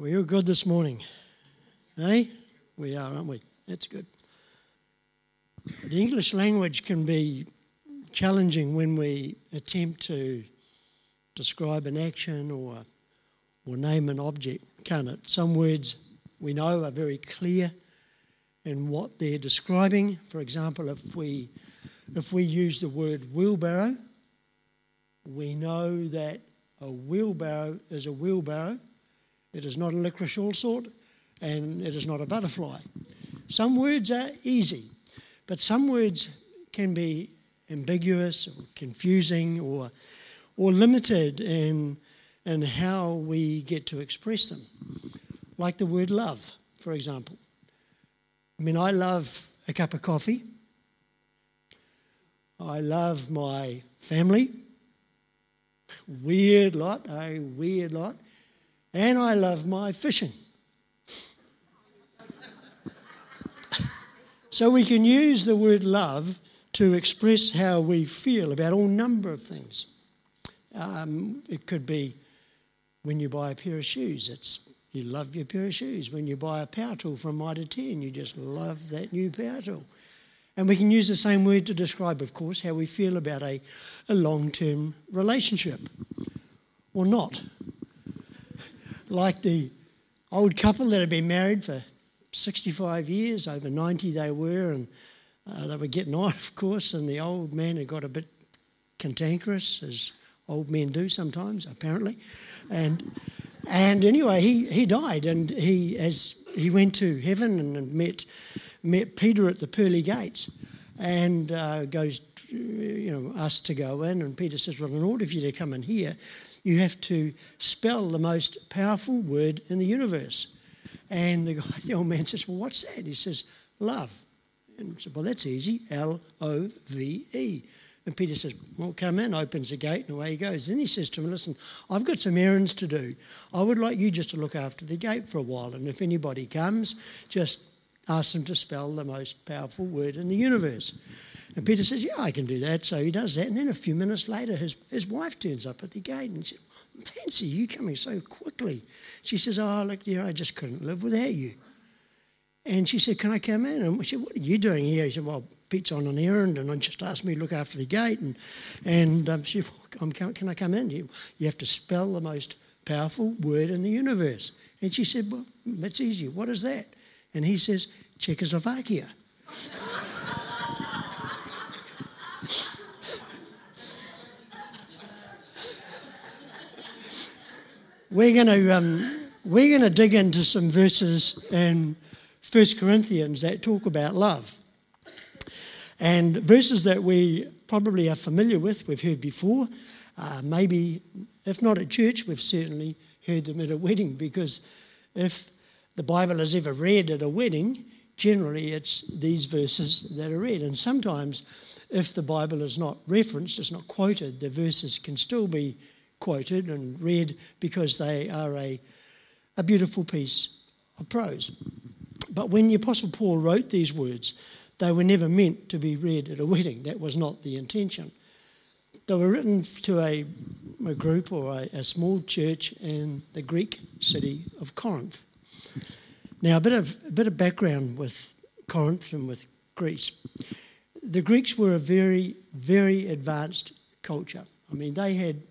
Are we all good this morning? Hey? We are, aren't we? That's good. The English language can be challenging when we attempt to describe an action or, or name an object, can't it? Some words we know are very clear in what they're describing. For example, if we, if we use the word wheelbarrow, we know that a wheelbarrow is a wheelbarrow. It is not a licorice all sort, and it is not a butterfly. Some words are easy, but some words can be ambiguous or confusing or, or limited in, in how we get to express them. Like the word love, for example. I mean, I love a cup of coffee. I love my family. Weird lot, a weird lot. And I love my fishing. so we can use the word love to express how we feel about all number of things. Um, it could be when you buy a pair of shoes, it's you love your pair of shoes. When you buy a power tool from Mitre 10, you just love that new power tool. And we can use the same word to describe, of course, how we feel about a, a long term relationship or not. Like the old couple that had been married for 65 years, over 90 they were, and uh, they were getting on, of course, and the old man had got a bit cantankerous, as old men do sometimes, apparently. And and anyway, he, he died, and he as he went to heaven and met met Peter at the pearly gates, and uh, goes, you know, asked to go in, and Peter says, "Well, in order for you to come in here, you have to spell the most powerful word in the universe." And the, guy, the old man says, "Well, what's that?" He says, "Love." And I said, "Well, that's easy. L O V E." And Peter says, Well, come in, opens the gate, and away he goes. Then he says to him, Listen, I've got some errands to do. I would like you just to look after the gate for a while. And if anybody comes, just ask them to spell the most powerful word in the universe. And Peter says, Yeah, I can do that. So he does that. And then a few minutes later, his, his wife turns up at the gate and says, Fancy you coming so quickly. She says, Oh, look, dear, I just couldn't live without you. And she said, Can I come in? And we said, What are you doing here? He said, Well, Pete's on an errand and I just asked me to look after the gate. And, and um, she said, well, Can I come in? You, you have to spell the most powerful word in the universe. And she said, Well, that's easy. What is that? And he says, Czechoslovakia. we're going to um, we're going to dig into some verses in 1 Corinthians that talk about love. And verses that we probably are familiar with, we've heard before. Uh, maybe, if not at church, we've certainly heard them at a wedding because if the Bible is ever read at a wedding, generally it's these verses that are read. And sometimes, if the Bible is not referenced, it's not quoted, the verses can still be quoted and read because they are a, a beautiful piece of prose. But when the Apostle Paul wrote these words, they were never meant to be read at a wedding. That was not the intention. They were written to a, a group or a, a small church in the Greek city of Corinth. Now, a bit of, a bit of background with Corinth and with Greece. The Greeks were a very, very advanced culture. I mean, they had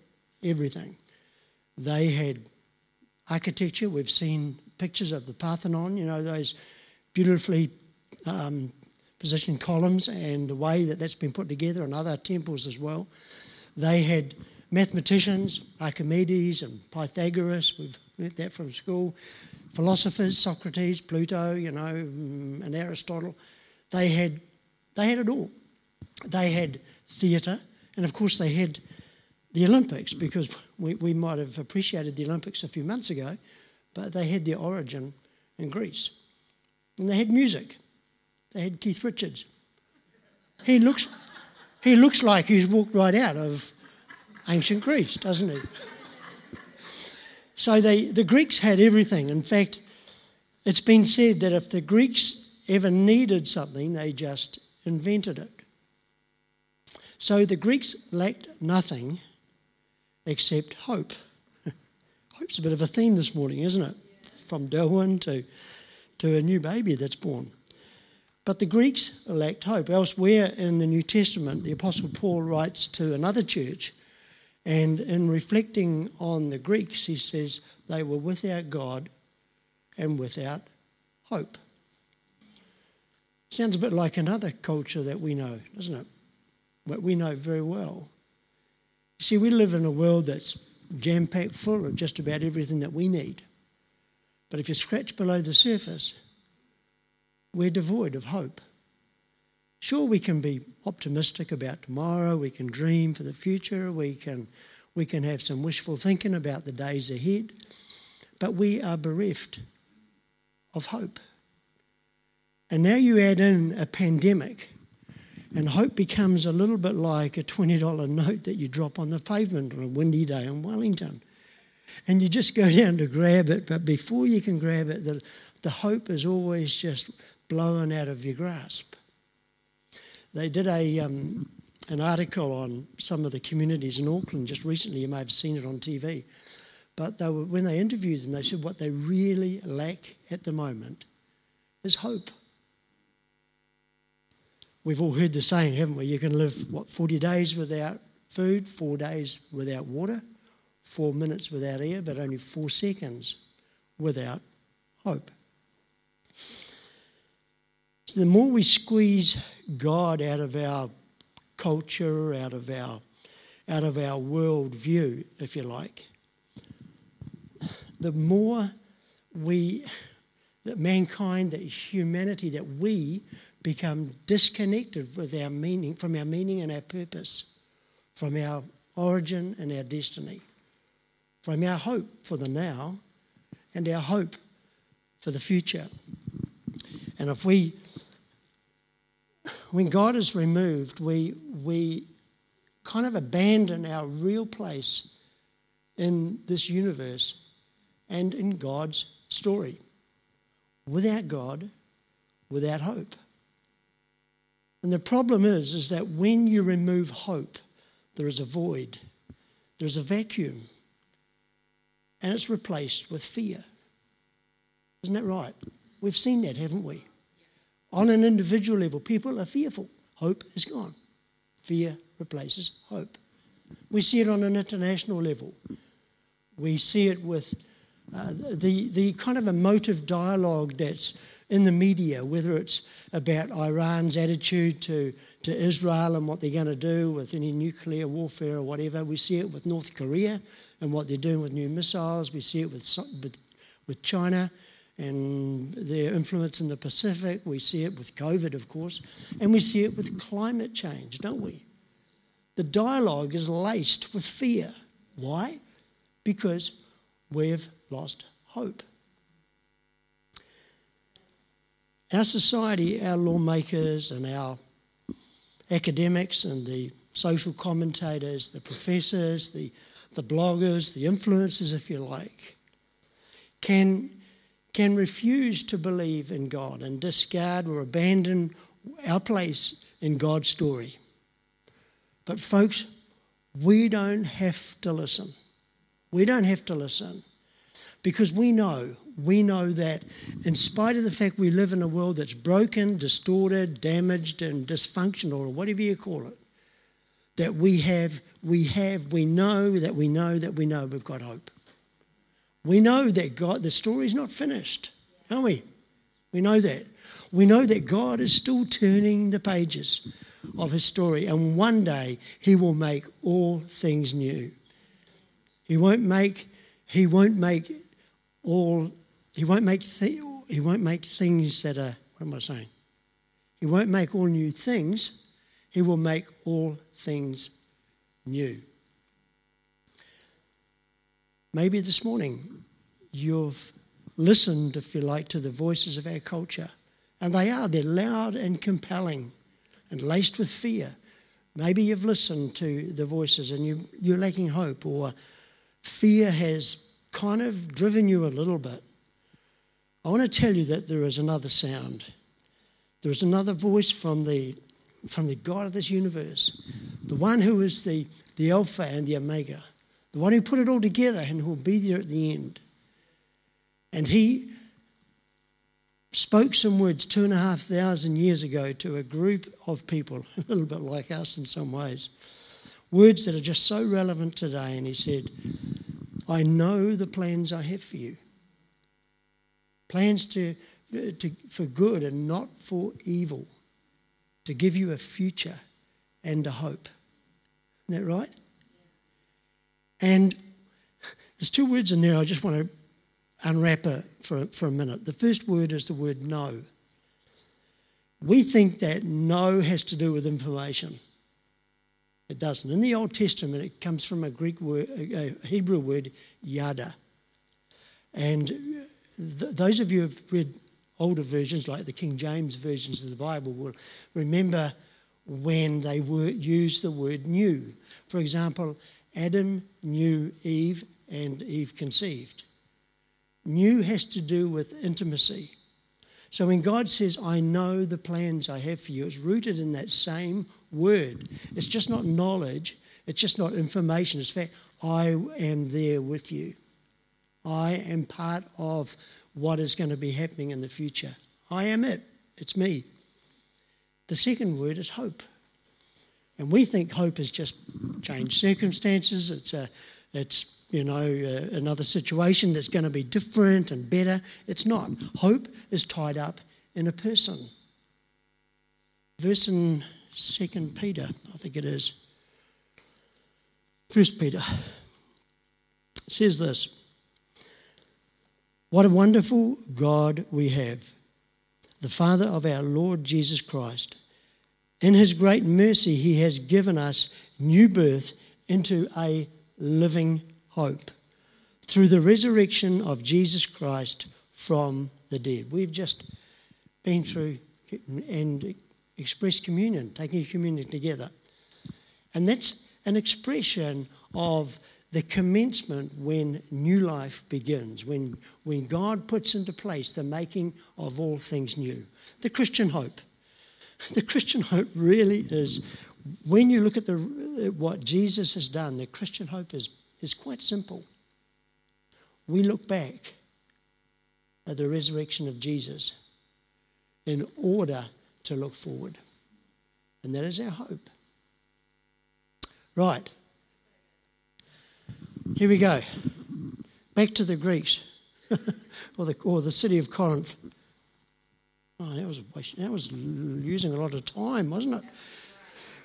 everything. They had architecture. We've seen pictures of the Parthenon, you know, those beautifully um, positioned columns and the way that that's been put together, and other temples as well. They had mathematicians, Archimedes and Pythagoras, we've learnt that from school, philosophers, Socrates, Plato, you know, mm, and Aristotle. They had, they had it all. They had theatre, and of course they had the Olympics, because we, we might have appreciated the Olympics a few months ago, but they had their origin in Greece. And they had music. They had Keith Richards. He looks, he looks like he's walked right out of ancient Greece, doesn't he? So they, the Greeks had everything. In fact, it's been said that if the Greeks ever needed something, they just invented it. So the Greeks lacked nothing except hope. Hope's a bit of a theme this morning, isn't it? from Darwin to, to a new baby that's born. But the Greeks lacked hope. Elsewhere in the New Testament, the Apostle Paul writes to another church, and in reflecting on the Greeks, he says they were without God and without hope. Sounds a bit like another culture that we know, doesn't it? What we know very well. See, we live in a world that's jam packed full of just about everything that we need. But if you scratch below the surface, we're devoid of hope. Sure, we can be optimistic about tomorrow, we can dream for the future, we can, we can have some wishful thinking about the days ahead, but we are bereft of hope. And now you add in a pandemic, and hope becomes a little bit like a $20 note that you drop on the pavement on a windy day in Wellington. And you just go down to grab it, but before you can grab it, the, the hope is always just blown out of your grasp. They did a, um, an article on some of the communities in Auckland just recently. You may have seen it on TV. But they were, when they interviewed them, they said what they really lack at the moment is hope. We've all heard the saying, haven't we? You can live, what, 40 days without food, four days without water, four minutes without air, but only four seconds without hope. So the more we squeeze God out of our culture, out of our, out of our world view, if you like, the more we, that mankind, that humanity, that we become disconnected with our meaning, from our meaning and our purpose, from our origin and our destiny, from our hope for the now and our hope for the future. And if we, when God is removed, we, we kind of abandon our real place in this universe and in God's story. Without God, without hope. And the problem is, is that when you remove hope, there is a void, there's a vacuum, and it's replaced with fear. Isn't that right? We've seen that, haven't we? On an individual level, people are fearful. Hope is gone. Fear replaces hope. We see it on an international level. We see it with uh, the, the kind of emotive dialogue that's in the media, whether it's about Iran's attitude to, to Israel and what they're going to do with any nuclear warfare or whatever. We see it with North Korea and what they're doing with new missiles. We see it with, with, with China and their influence in the Pacific. We see it with COVID, of course. And we see it with climate change, don't we? The dialogue is laced with fear. Why? Because we've lost hope. Our society, our lawmakers, and our academics, and the social commentators, the professors, the, the bloggers, the influencers, if you like, can, can refuse to believe in God and discard or abandon our place in God's story. But, folks, we don't have to listen. We don't have to listen. Because we know, we know that in spite of the fact we live in a world that's broken, distorted, damaged, and dysfunctional, or whatever you call it, that we have, we have, we know that we know that we know we've got hope. We know that God, the story's not finished, are we? We know that. We know that God is still turning the pages of his story, and one day he will make all things new. He won't make, he won't make all, he won't make, th- he won't make things that are, what am I saying? He won't make all new things, he will make all things new. Maybe this morning you've listened, if you like, to the voices of our culture. And they are, they're loud and compelling and laced with fear. Maybe you've listened to the voices and you, you're lacking hope, or fear has kind of driven you a little bit, I want to tell you that there is another sound. There is another voice from the, from the God of this universe, the one who is the, the Alpha and the Omega, the one who put it all together and who will be there at the end. And he, spoke some words two and a half thousand years ago to a group of people, a little bit like us in some ways. Words that are just so relevant today. And he said, I know the plans I have for you. Plans to, to, for good and not for evil, to give you a future and a hope. Isn't that right? And there's two words in there I just want to unwrap it for, for a minute. The first word is the word know. We think that know has to do with information. It doesn't. In the Old Testament, it comes from a Greek word, a Hebrew word, yada. And th- those of you who have read older versions, like the King James versions of the Bible, will remember when they were, used the word new. For example, Adam knew Eve and Eve conceived. New has to do with intimacy. So when God says, I know the plans I have for you, it's rooted in that same word. It's just not knowledge, it's just not information. It's fact, I am there with you. I am part of what is going to be happening in the future. I am it. It's me. The second word is hope. And we think hope is just changed circumstances. It's a, it's you know uh, another situation that's going to be different and better. It's not. Hope is tied up in a person. Verse in Second Peter, I think it is. First Peter says this. What a wonderful God we have, the Father of our Lord Jesus Christ. In his great mercy, he has given us new birth into a living hope through the resurrection of Jesus Christ from the dead. We've just been through and expressed communion, taking communion together. And that's an expression of the commencement when new life begins, when, when God puts into place the making of all things new. The Christian hope. The Christian hope really is, when you look at the, what Jesus has done, the Christian hope is, is quite simple. We look back at the resurrection of Jesus in order to look forward. And that is our hope. Right. Here we go. Back to the Greeks, or, the, or the city of Corinth. Oh, that was, that was using a lot of time, wasn't it?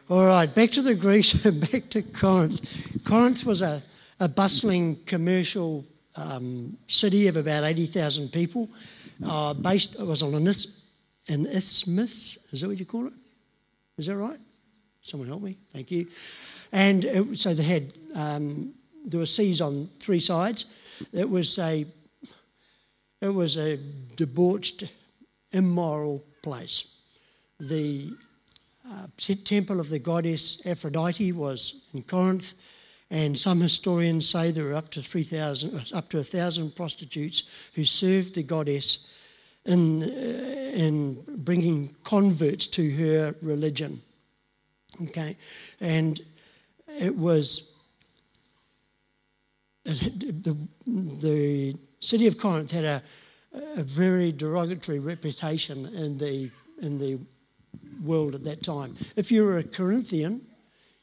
All right, back to the Greeks and back to Corinth. Corinth was a, a bustling commercial um, city of about 80,000 people. Uh, based, it was on an, an isthmus, is that what you call it? Is that right? Someone help me, thank you. And it, so they had um, there were seas on three sides. It was a it was a debauched, immoral place. The uh, temple of the goddess Aphrodite was in Corinth, and some historians say there were up to three thousand, up to a thousand prostitutes who served the goddess in uh, in bringing converts to her religion. Okay, and it was the, the city of Corinth had a, a very derogatory reputation in the, in the world at that time. If you were a Corinthian,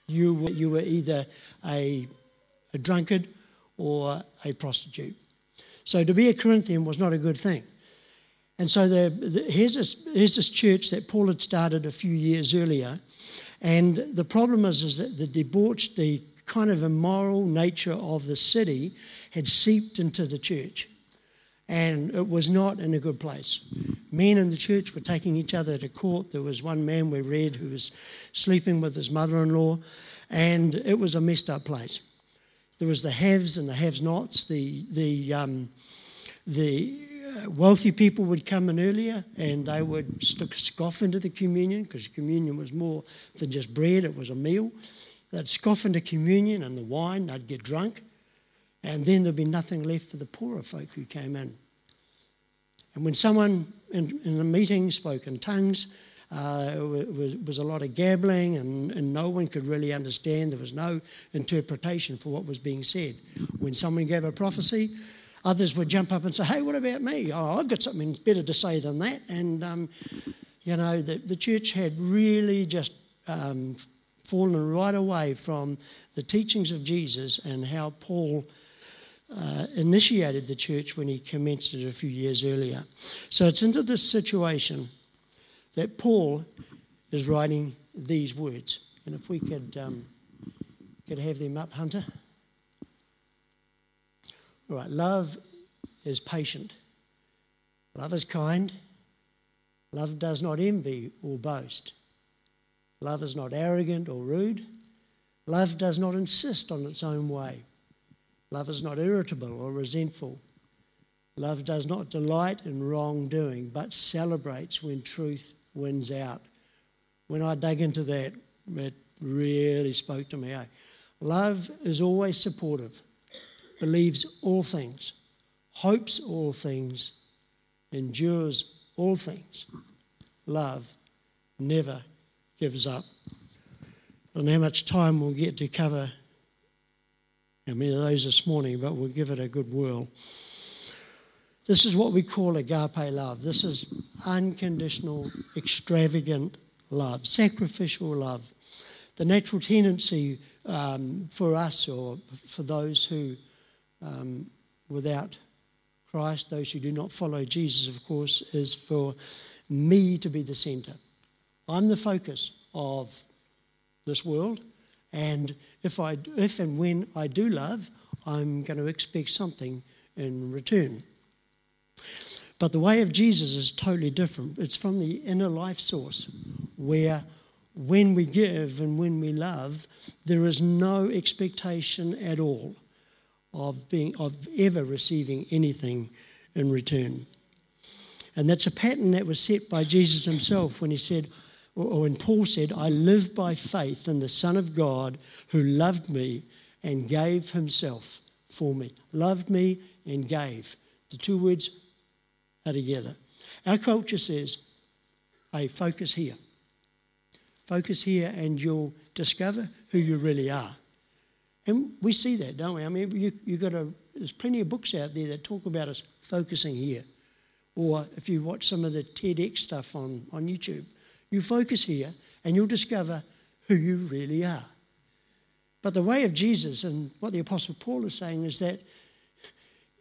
you were, you were either a, a drunkard or a prostitute. So to be a Corinthian was not a good thing. And so the, the, here's, this, here's this church that Paul had started a few years earlier. And the problem is, is that the debauched, the kind of immoral nature of the city had seeped into the church. And it was not in a good place. Men in the church were taking each other to court. There was one man we read who was sleeping with his mother in law, and it was a messed up place. There was the haves and the have nots. The, the, um, the uh, wealthy people would come in earlier and they would scoff into the communion because communion was more than just bread, it was a meal. They'd scoff into communion and the wine, they'd get drunk, and then there'd be nothing left for the poorer folk who came in. And when someone in, in a meeting spoke in tongues, uh, it was, was, a lot of gabbling, and, and, no one could really understand. There was no interpretation for what was being said. When someone gave a prophecy, Others would jump up and say, Hey, what about me? Oh, I've got something better to say than that. And, um, you know, the, the church had really just um, fallen right away from the teachings of Jesus and how Paul uh, initiated the church when he commenced it a few years earlier. So it's into this situation that Paul is writing these words. And if we could, um, could have them up, Hunter. All right, love is patient. Love is kind. Love does not envy or boast. Love is not arrogant or rude. Love does not insist on its own way. Love is not irritable or resentful. Love does not delight in wrongdoing, but celebrates when truth wins out. When I dug into that, it really spoke to me. Eh? Love is always supportive believes all things, hopes all things, endures all things. Love never gives up. Know how much time we'll get to cover how many of those this morning, but we'll give it a good whirl. This is what we call agape love. This is unconditional, extravagant love, sacrificial love. The natural tendency um, for us or for those who um, without Christ, those who do not follow Jesus, of course, is for me to be the center. I'm the focus of this world, and if, I, if and when I do love, I'm going to expect something in return. But the way of Jesus is totally different. It's from the inner life source, where when we give and when we love, there is no expectation at all of, being, of ever receiving anything in return. And that's a pattern that was set by Jesus himself when he said, or when Paul said, I live by faith in the Son of God who loved me and gave himself for me. Loved me and gave. The two words are together. Our culture says, hey, focus here. Focus here and you'll discover who you really are. And we see that, don't we? I mean, you, you got a, there's plenty of books out there that talk about us focusing here. Or if you watch some of the TEDx stuff on, on YouTube, you focus here and you'll discover who you really are. But the way of Jesus and what the Apostle Paul is saying is that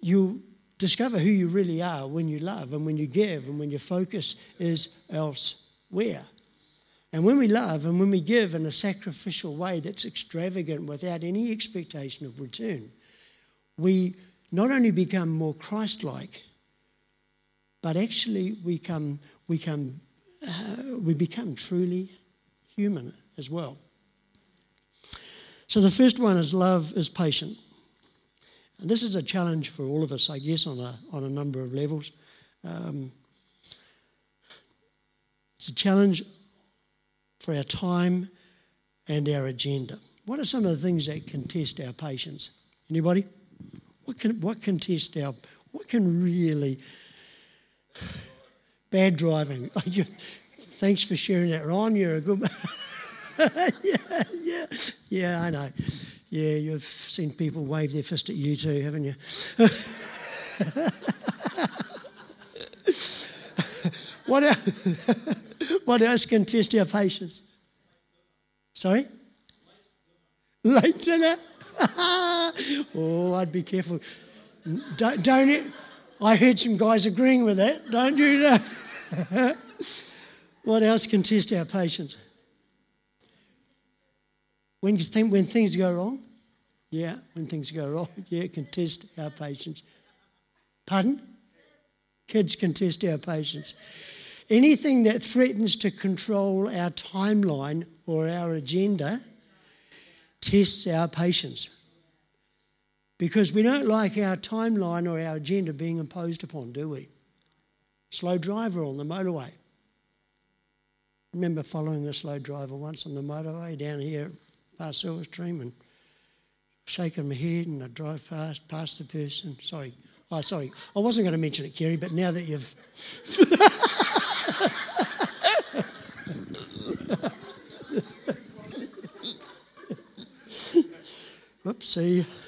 you discover who you really are when you love and when you give and when your focus is elsewhere. And when we love and when we give in a sacrificial way that's extravagant without any expectation of return, we not only become more Christ like, but actually we, come, we, come, uh, we become truly human as well. So the first one is love is patient. And this is a challenge for all of us, I guess, on a, on a number of levels. Um, it's a challenge for our time and our agenda. What are some of the things that can test our patience? Anybody? What can, what can test our, what can really, bad driving. Thanks for sharing that, Ron. You're a good, yeah, yeah, yeah, I know. Yeah, you've seen people wave their fist at you too, haven't you? what else? What else can test our patience? Sorry? Late dinner? oh, I'd be careful. Don't, don't it? I heard some guys agreeing with that. Don't you know? what else can test our patience? When you think when things go wrong? Yeah, when things go wrong, yeah, it can test our patience. Pardon? Kids can test our patience. Anything that threatens to control our timeline or our agenda tests our patience. Because we don't like our timeline or our agenda being imposed upon, do we? Slow driver on the motorway. Remember following a slow driver once on the motorway down here past Silverstream and shaking my head and I drive past past the person. Sorry. Oh, sorry. I wasn't going to mention it, Kerry, but now that you've Whoopsie.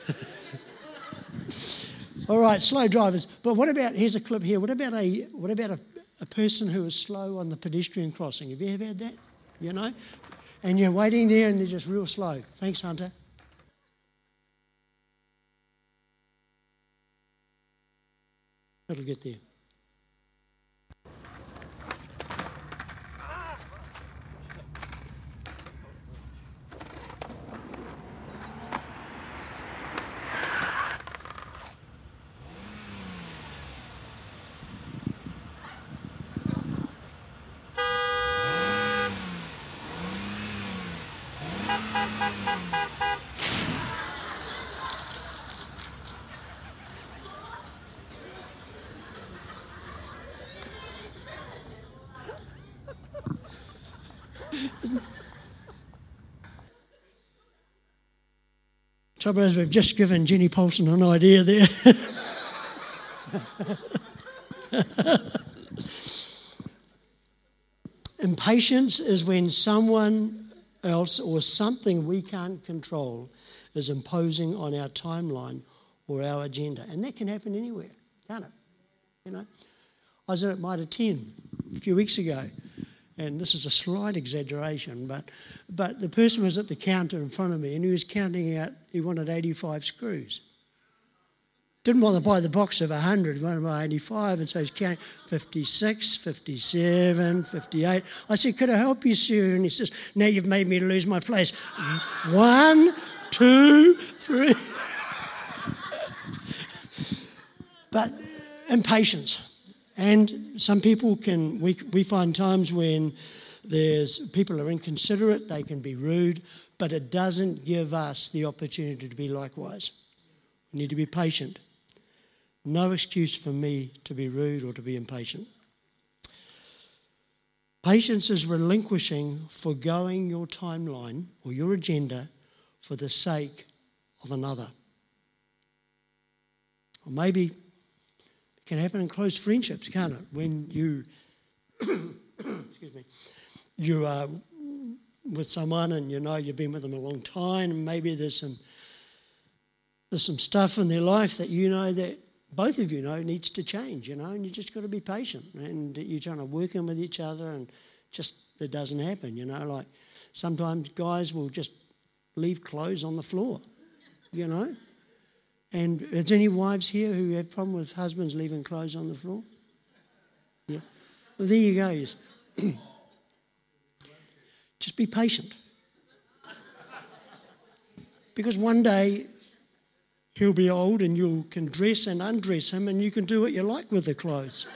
All right, slow drivers. But what about, here's a clip here. What about a, what about a, a person who is slow on the pedestrian crossing? Have you ever had that? You know? And you're waiting there and they're just real slow. Thanks, Hunter. It'll get there. Trouble is, we've just given Jenny Paulson an idea there. Impatience is when someone else or something we can't control is imposing on our timeline or our agenda. And that can happen anywhere, can't it? You know, I was at Mitre 10 a few weeks ago and this is a slight exaggeration, but, but the person was at the counter in front of me and he was counting out, he wanted 85 screws. Didn't want to buy the box of 100, wanted to buy 85, and so he's counting 56, 57, 58. I said, Could I help you, sir? And he says, Now you've made me lose my place. One, two, three. but impatience. And some people can, we, we find times when there's people are inconsiderate, they can be rude, but it doesn't give us the opportunity to be likewise. We need to be patient. No excuse for me to be rude or to be impatient. Patience is relinquishing, foregoing your timeline or your agenda for the sake of another. Or maybe can happen in close friendships, can't it? When you, excuse me, you are with someone and you know you've been with them a long time, and maybe there's some there's some stuff in their life that you know that both of you know needs to change, you know, and you just got to be patient, and you're trying to work in with each other, and just it doesn't happen, you know. Like sometimes guys will just leave clothes on the floor, you know. And is there any wives here who have problem with husbands leaving clothes on the floor? Yeah. Well, there you go. Just be patient. Because one day he'll be old and you can dress and undress him and you can do what you like with the clothes.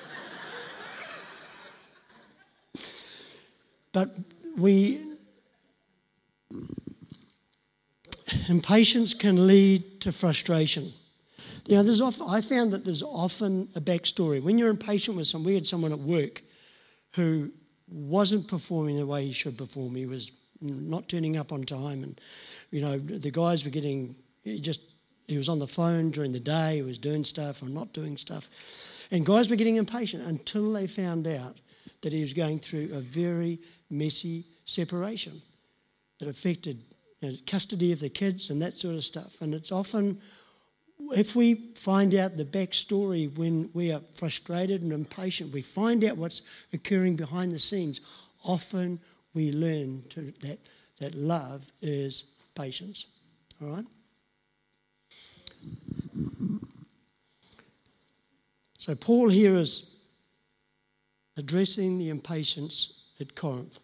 but we impatience can lead to frustration. You know, there's often, I found that there's often a backstory. When you're impatient with someone, we had someone at work who wasn't performing the way he should perform. He was not turning up on time, and you know, the guys were getting he just he was on the phone during the day, he was doing stuff or not doing stuff, and guys were getting impatient until they found out that he was going through a very messy separation that affected you know, custody of the kids and that sort of stuff. And it's often, if we find out the backstory when we are frustrated and impatient, we find out what's occurring behind the scenes, often we learn to, that, that love is patience. All right? So, Paul here is addressing the impatience at Corinth.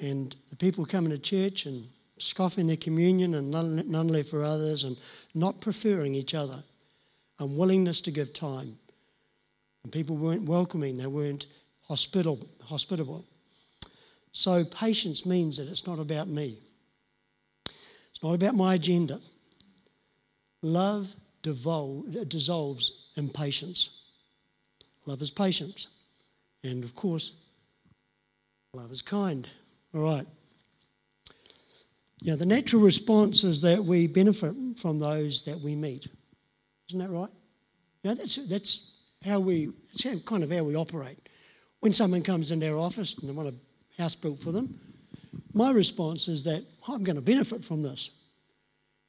And the people coming to church and scoffing their communion and none, left for others, and not preferring each other, and willingness to give time. And people weren't welcoming, they weren't hospitable. hospitable. So, patience means that it's not about me, it's not about my agenda. Love devol- dissolves impatience. Love is patience. And of course, love is kind. All right. Yeah, the natural response is that we benefit from those that we meet. Isn't that right? You know, that's, that's how we, it's how, kind of how we operate. When someone comes into our office and they want a house built for them, my response is that oh, I'm going to benefit from this.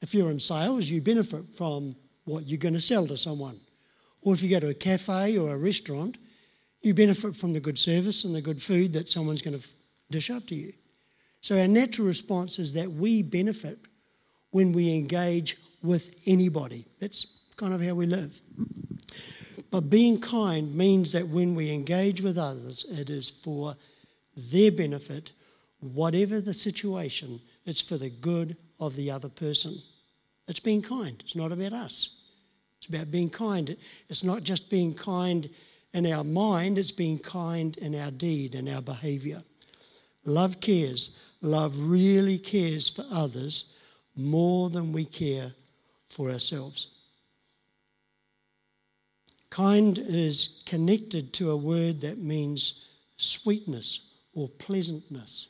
If you're in sales, you benefit from what you're going to sell to someone. Or if you go to a cafe or a restaurant, you benefit from the good service and the good food that someone's going to dish up to you. So our natural response is that we benefit when we engage with anybody. That's kind of how we live. But being kind means that when we engage with others, it is for their benefit, whatever the situation, it's for the good of the other person. It's being kind, it's not about us. It's about being kind. It's not just being kind in our mind, it's being kind in our deed and our behavior. Love cares. Love really cares for others more than we care for ourselves. Kind is connected to a word that means sweetness or pleasantness.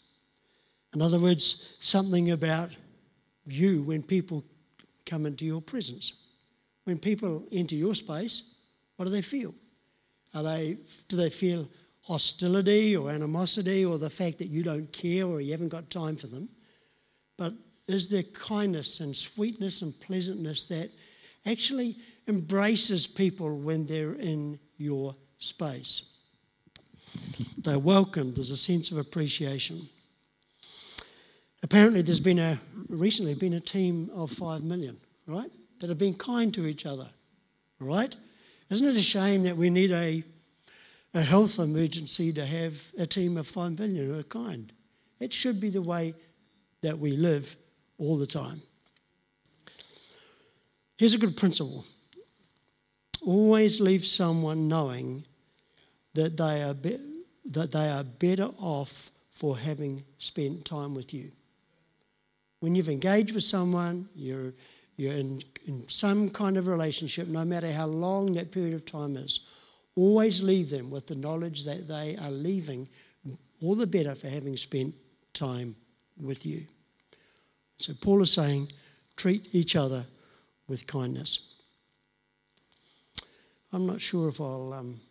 In other words, something about you when people come into your presence. When people enter your space, what do they feel? Are they, do they feel hostility or animosity or the fact that you don't care or you haven't got time for them? But is there kindness and sweetness and pleasantness that actually embraces people when they're in your space? They're welcomed, there's a sense of appreciation. Apparently, there's been a recently been a team of five million, right, that have been kind to each other, right? Isn't it a shame that we need a a health emergency to have a team of five million who are kind? It should be the way that we live all the time. Here's a good principle always leave someone knowing that they are, be- that they are better off for having spent time with you. When you've engaged with someone, you're, you're in, in some kind of relationship, no matter how long that period of time is, always leave them with the knowledge that they are leaving all the better for having spent time with you. So Paul is saying, treat each other with kindness. I'm not sure if I'll. Um,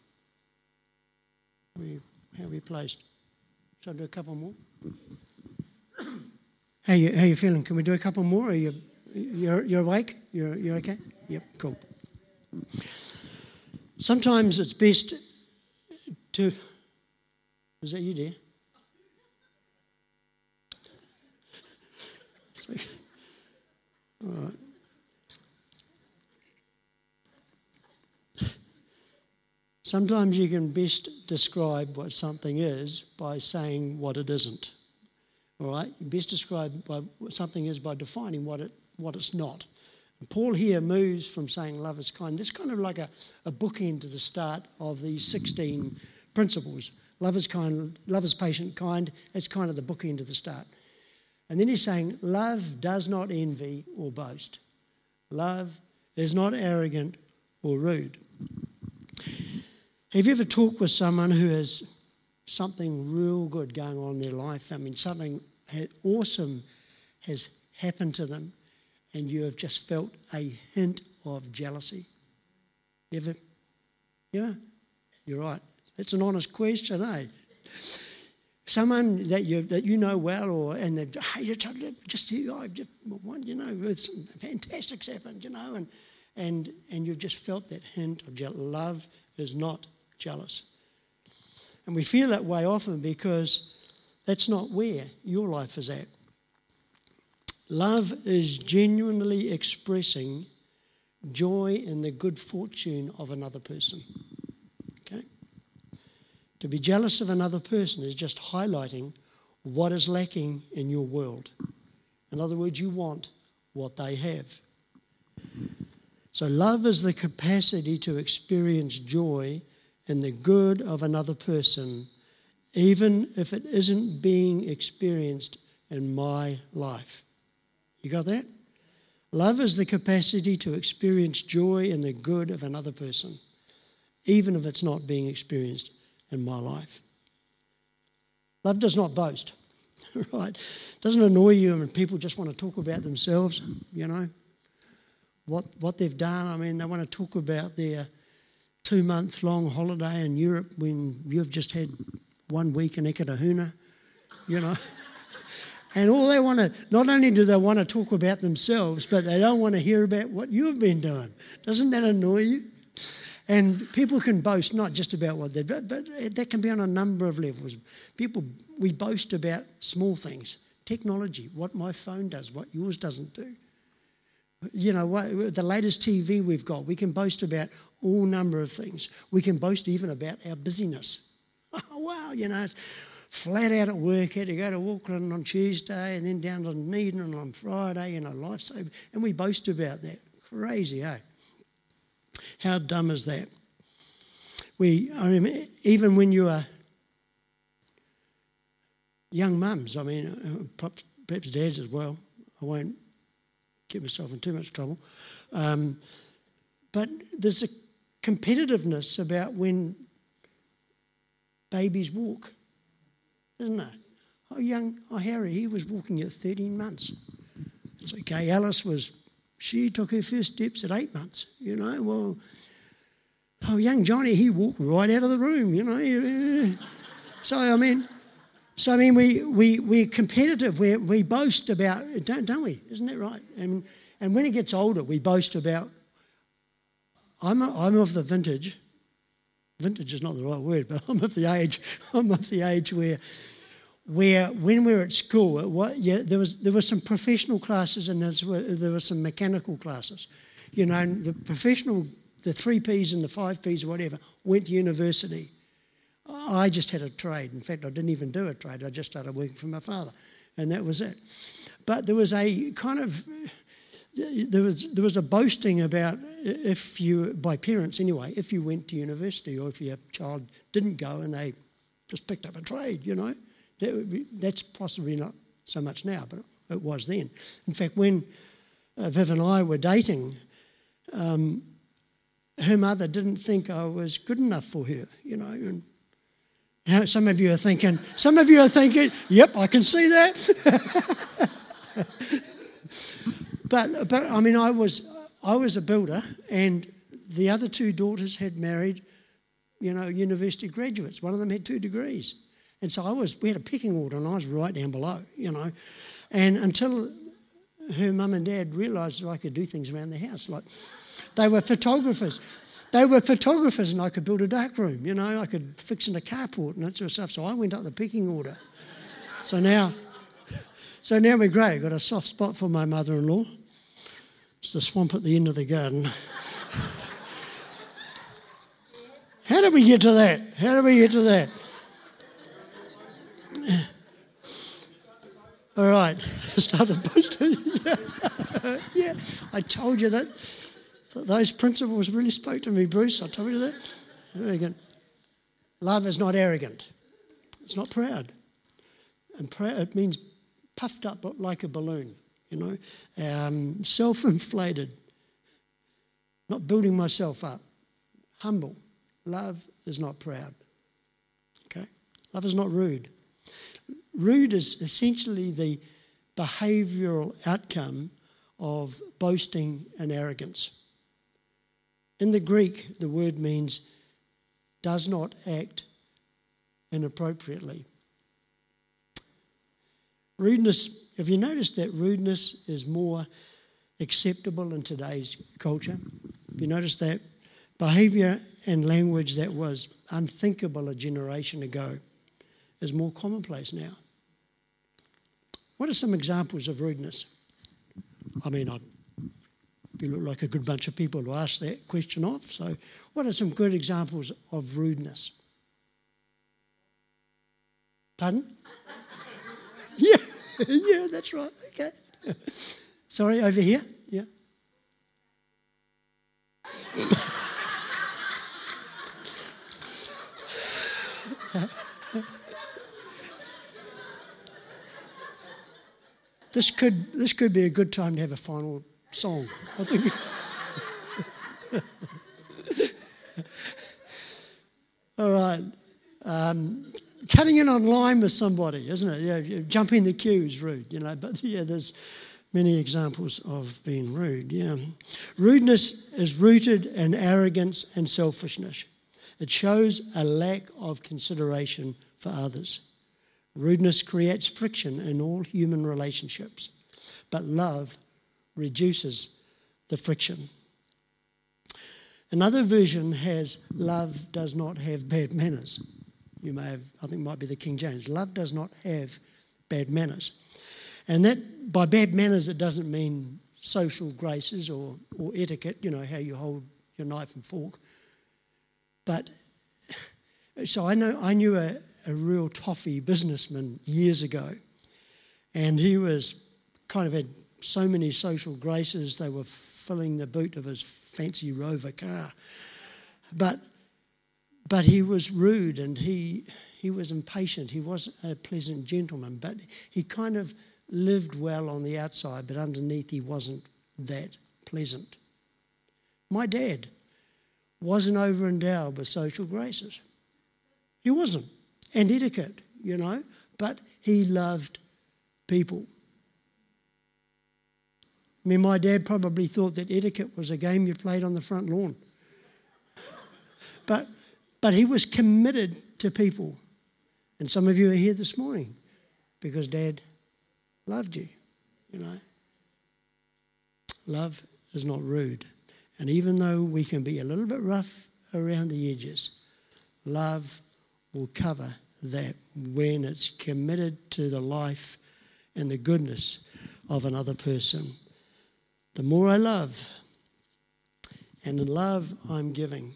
we, how we placed? Should I do a couple more? How you how you feeling? Can we do a couple more? Are you you're you're awake? You're you're okay? Yep, cool. Sometimes it's best to. Is that you, dear? All right. Sometimes you can best describe what something is by saying what it isn't. All right? You best describe by what something is by defining what, it, what it's not. Paul here moves from saying love is kind. This is kind of like a, a bookend to the start of these 16 principles. Love is kind, love is patient, kind. It's kind of the bookend to the start. And then he's saying, Love does not envy or boast. Love is not arrogant or rude. Have you ever talked with someone who has something real good going on in their life? I mean, something awesome has happened to them, and you have just felt a hint of jealousy? Ever? Yeah? You're right. It's an honest question, eh? someone that you that you know well, or and they've hey, just you, I've just you know, it's fantastic's happened, you know, and and and you've just felt that hint of je- love is not jealous, and we feel that way often because that's not where your life is at. Love is genuinely expressing joy in the good fortune of another person. Okay? To be jealous of another person is just highlighting what is lacking in your world. In other words, you want what they have. So, love is the capacity to experience joy in the good of another person, even if it isn't being experienced in my life. You got that? Love is the capacity to experience joy in the good of another person, even if it's not being experienced in my life. Love does not boast, right? Doesn't annoy you when people just want to talk about themselves, you know, what, what they've done. I mean, they want to talk about their two month long holiday in Europe when you've just had one week in Eketahuna, you know. And all they want to, not only do they want to talk about themselves, but they don't want to hear about what you've been doing. Doesn't that annoy you? And people can boast not just about what they've done, but that can be on a number of levels. People, we boast about small things technology, what my phone does, what yours doesn't do. You know, what, the latest TV we've got, we can boast about all number of things. We can boast even about our busyness. Wow, you know, flat out at work, had to go to Auckland on Tuesday and then down to Dunedin on Friday, you know, lifesaver. And we boast about that. Crazy, eh? How dumb is that? We, I mean, even when you are young mums, I mean, perhaps dads as well, I won't get myself in too much trouble. Um, but there's a competitiveness about when babies walk isn't it? Oh, young, oh, Harry, he was walking at 13 months. It's okay. Alice was, she took her first steps at eight months, you know. Well, oh, young Johnny, he walked right out of the room, you know. So, I mean, so, I mean, we, we, we're competitive. we we boast about, don't, don't we? Isn't that right? And, and when he gets older, we boast about, I'm, a, I'm of the vintage vintage is not the right word, but I'm of the age. I'm of the age where, where when we were at school, what, yeah, there was there were some professional classes and there were some mechanical classes. You know, the professional, the three P's and the five P's or whatever, went to university. I just had a trade. In fact, I didn't even do a trade. I just started working for my father, and that was it. But there was a kind of there was there was a boasting about if you by parents anyway if you went to university or if your child didn't go and they just picked up a trade you know that that's possibly not so much now but it was then. In fact when uh, Viv and I were dating um, her mother didn't think I was good enough for her you know and you know, some of you are thinking some of you are thinking yep I can see that But, but I mean, I was, I was a builder, and the other two daughters had married, you know, university graduates. One of them had two degrees. And so I was, we had a pecking order, and I was right down below, you know. And until her mum and dad realised that I could do things around the house, like they were photographers. They were photographers, and I could build a dark room, you know, I could fix in a carport and that sort of stuff. So I went up the pecking order. So now, so now we're great. I've Got a soft spot for my mother-in-law. It's the swamp at the end of the garden. How did we get to that? How did we get to that? All right, started boasting. yeah, I told you that, that those principles really spoke to me, Bruce. I told you that. Good. Love is not arrogant. It's not proud. And proud, it means puffed up like a balloon you know, um, self inflated, not building myself up, humble. Love is not proud. Okay? Love is not rude. Rude is essentially the behavioral outcome of boasting and arrogance. In the Greek, the word means does not act inappropriately. Rudeness have you noticed that rudeness is more acceptable in today's culture? Have you noticed that? Behaviour and language that was unthinkable a generation ago is more commonplace now. What are some examples of rudeness? I mean, I, you look like a good bunch of people to ask that question of. So, what are some good examples of rudeness? Pardon? yeah. yeah, that's right. Okay. Sorry, over here. Yeah. this could this could be a good time to have a final song. I think. All right. Um, cutting in on line with somebody, isn't it? Yeah, jumping the queue is rude, you know. But yeah, there's many examples of being rude. Yeah, rudeness is rooted in arrogance and selfishness. It shows a lack of consideration for others. Rudeness creates friction in all human relationships, but love reduces the friction. Another version has love does not have bad manners. You may have, I think might be the King James. Love does not have bad manners. And that, by bad manners, it doesn't mean social graces or, or etiquette, you know, how you hold your knife and fork. But so I know I knew a, a real toffee businessman years ago, and he was kind of had so many social graces they were filling the boot of his fancy Rover car. But but he was rude and he he was impatient. He wasn't a pleasant gentleman, but he kind of lived well on the outside, but underneath he wasn't that pleasant. My dad wasn't over endowed with social graces. He wasn't. And etiquette, you know, but he loved people. I mean, my dad probably thought that etiquette was a game you played on the front lawn. But, but he was committed to people. And some of you are here this morning because dad loved you, you know. Love is not rude. And even though we can be a little bit rough around the edges, love will cover that when it's committed to the life and the goodness of another person. The more I love, and in love I'm giving,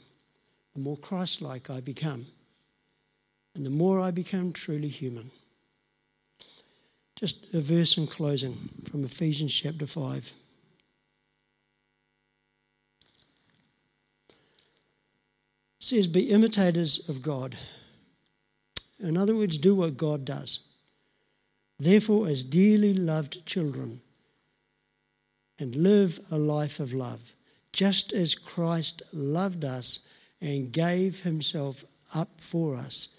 the more Christ like I become, and the more I become truly human. Just a verse in closing from Ephesians chapter 5. It says, Be imitators of God. In other words, do what God does. Therefore, as dearly loved children, and live a life of love, just as Christ loved us and gave himself up for us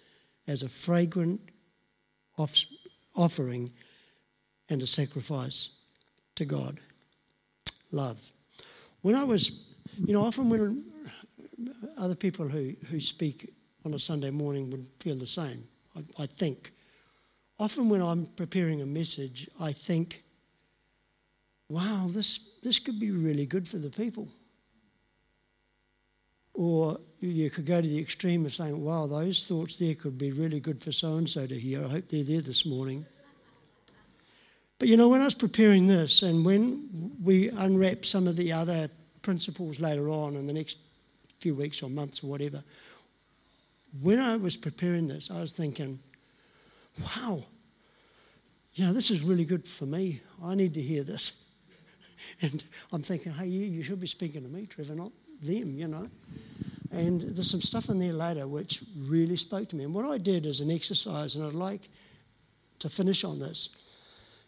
as a fragrant offering and a sacrifice to God. Love. When I was, you know, often when other people who, who speak on a Sunday morning would feel the same, I, I think. Often when I'm preparing a message, I think, wow, this, this could be really good for the people. Or you could go to the extreme of saying, wow, those thoughts there could be really good for so and so to hear. I hope they're there this morning. But you know, when I was preparing this, and when we unwrap some of the other principles later on in the next few weeks or months or whatever, when I was preparing this, I was thinking, wow, you know, this is really good for me. I need to hear this. And I'm thinking, hey, you, should be speaking to me, Trevor, not them, you know. And there's some stuff in there later which really spoke to me. And what I did as an exercise, and I'd like to finish on this,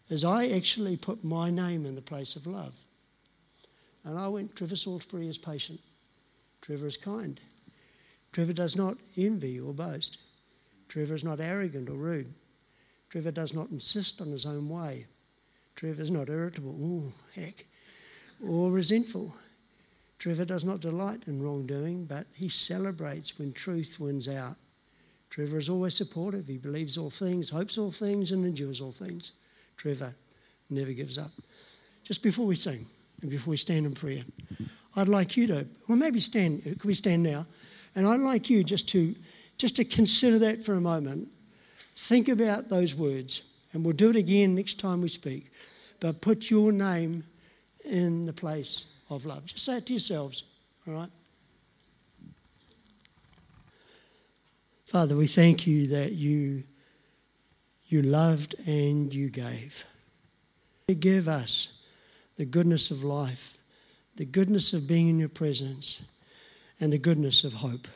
is I actually put my name in the place of love. And I went, Trevor Salisbury is patient. Trevor is kind. Trevor does not envy or boast. Trevor is not arrogant or rude. Trevor does not insist on his own way. Trevor is not irritable, ooh, heck, or resentful. Trevor does not delight in wrongdoing, but he celebrates when truth wins out. Trevor is always supportive. He believes all things, hopes all things, and endures all things. Trevor never gives up. Just before we sing and before we stand in prayer, I'd like you to, well, maybe stand. Could we stand now? And I'd like you just to just to consider that for a moment. Think about those words, and we'll do it again next time we speak. But put your name in the place of love. Just say it to yourselves, all right? Father, we thank you that you, you loved and you gave. You give us the goodness of life, the goodness of being in your presence, and the goodness of hope.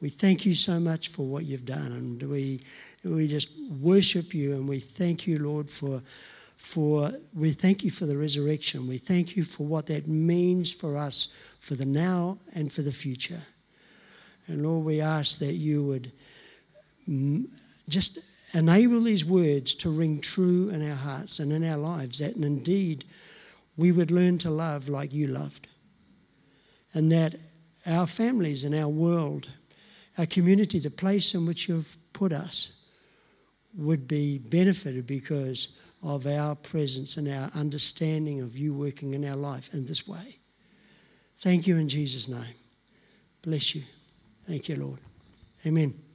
We thank you so much for what you've done, and we, we just worship you and we thank you, Lord, for, for we thank you for the resurrection. We thank you for what that means for us for the now and for the future. And Lord, we ask that you would mm, just enable these words to ring true in our hearts and in our lives, that indeed we would learn to love like you loved. And that our families and our world, our community, the place in which you've put us, would be benefited because of our presence and our understanding of you working in our life in this way. Thank you in Jesus' name. Bless you. Thank you, Lord. Amen.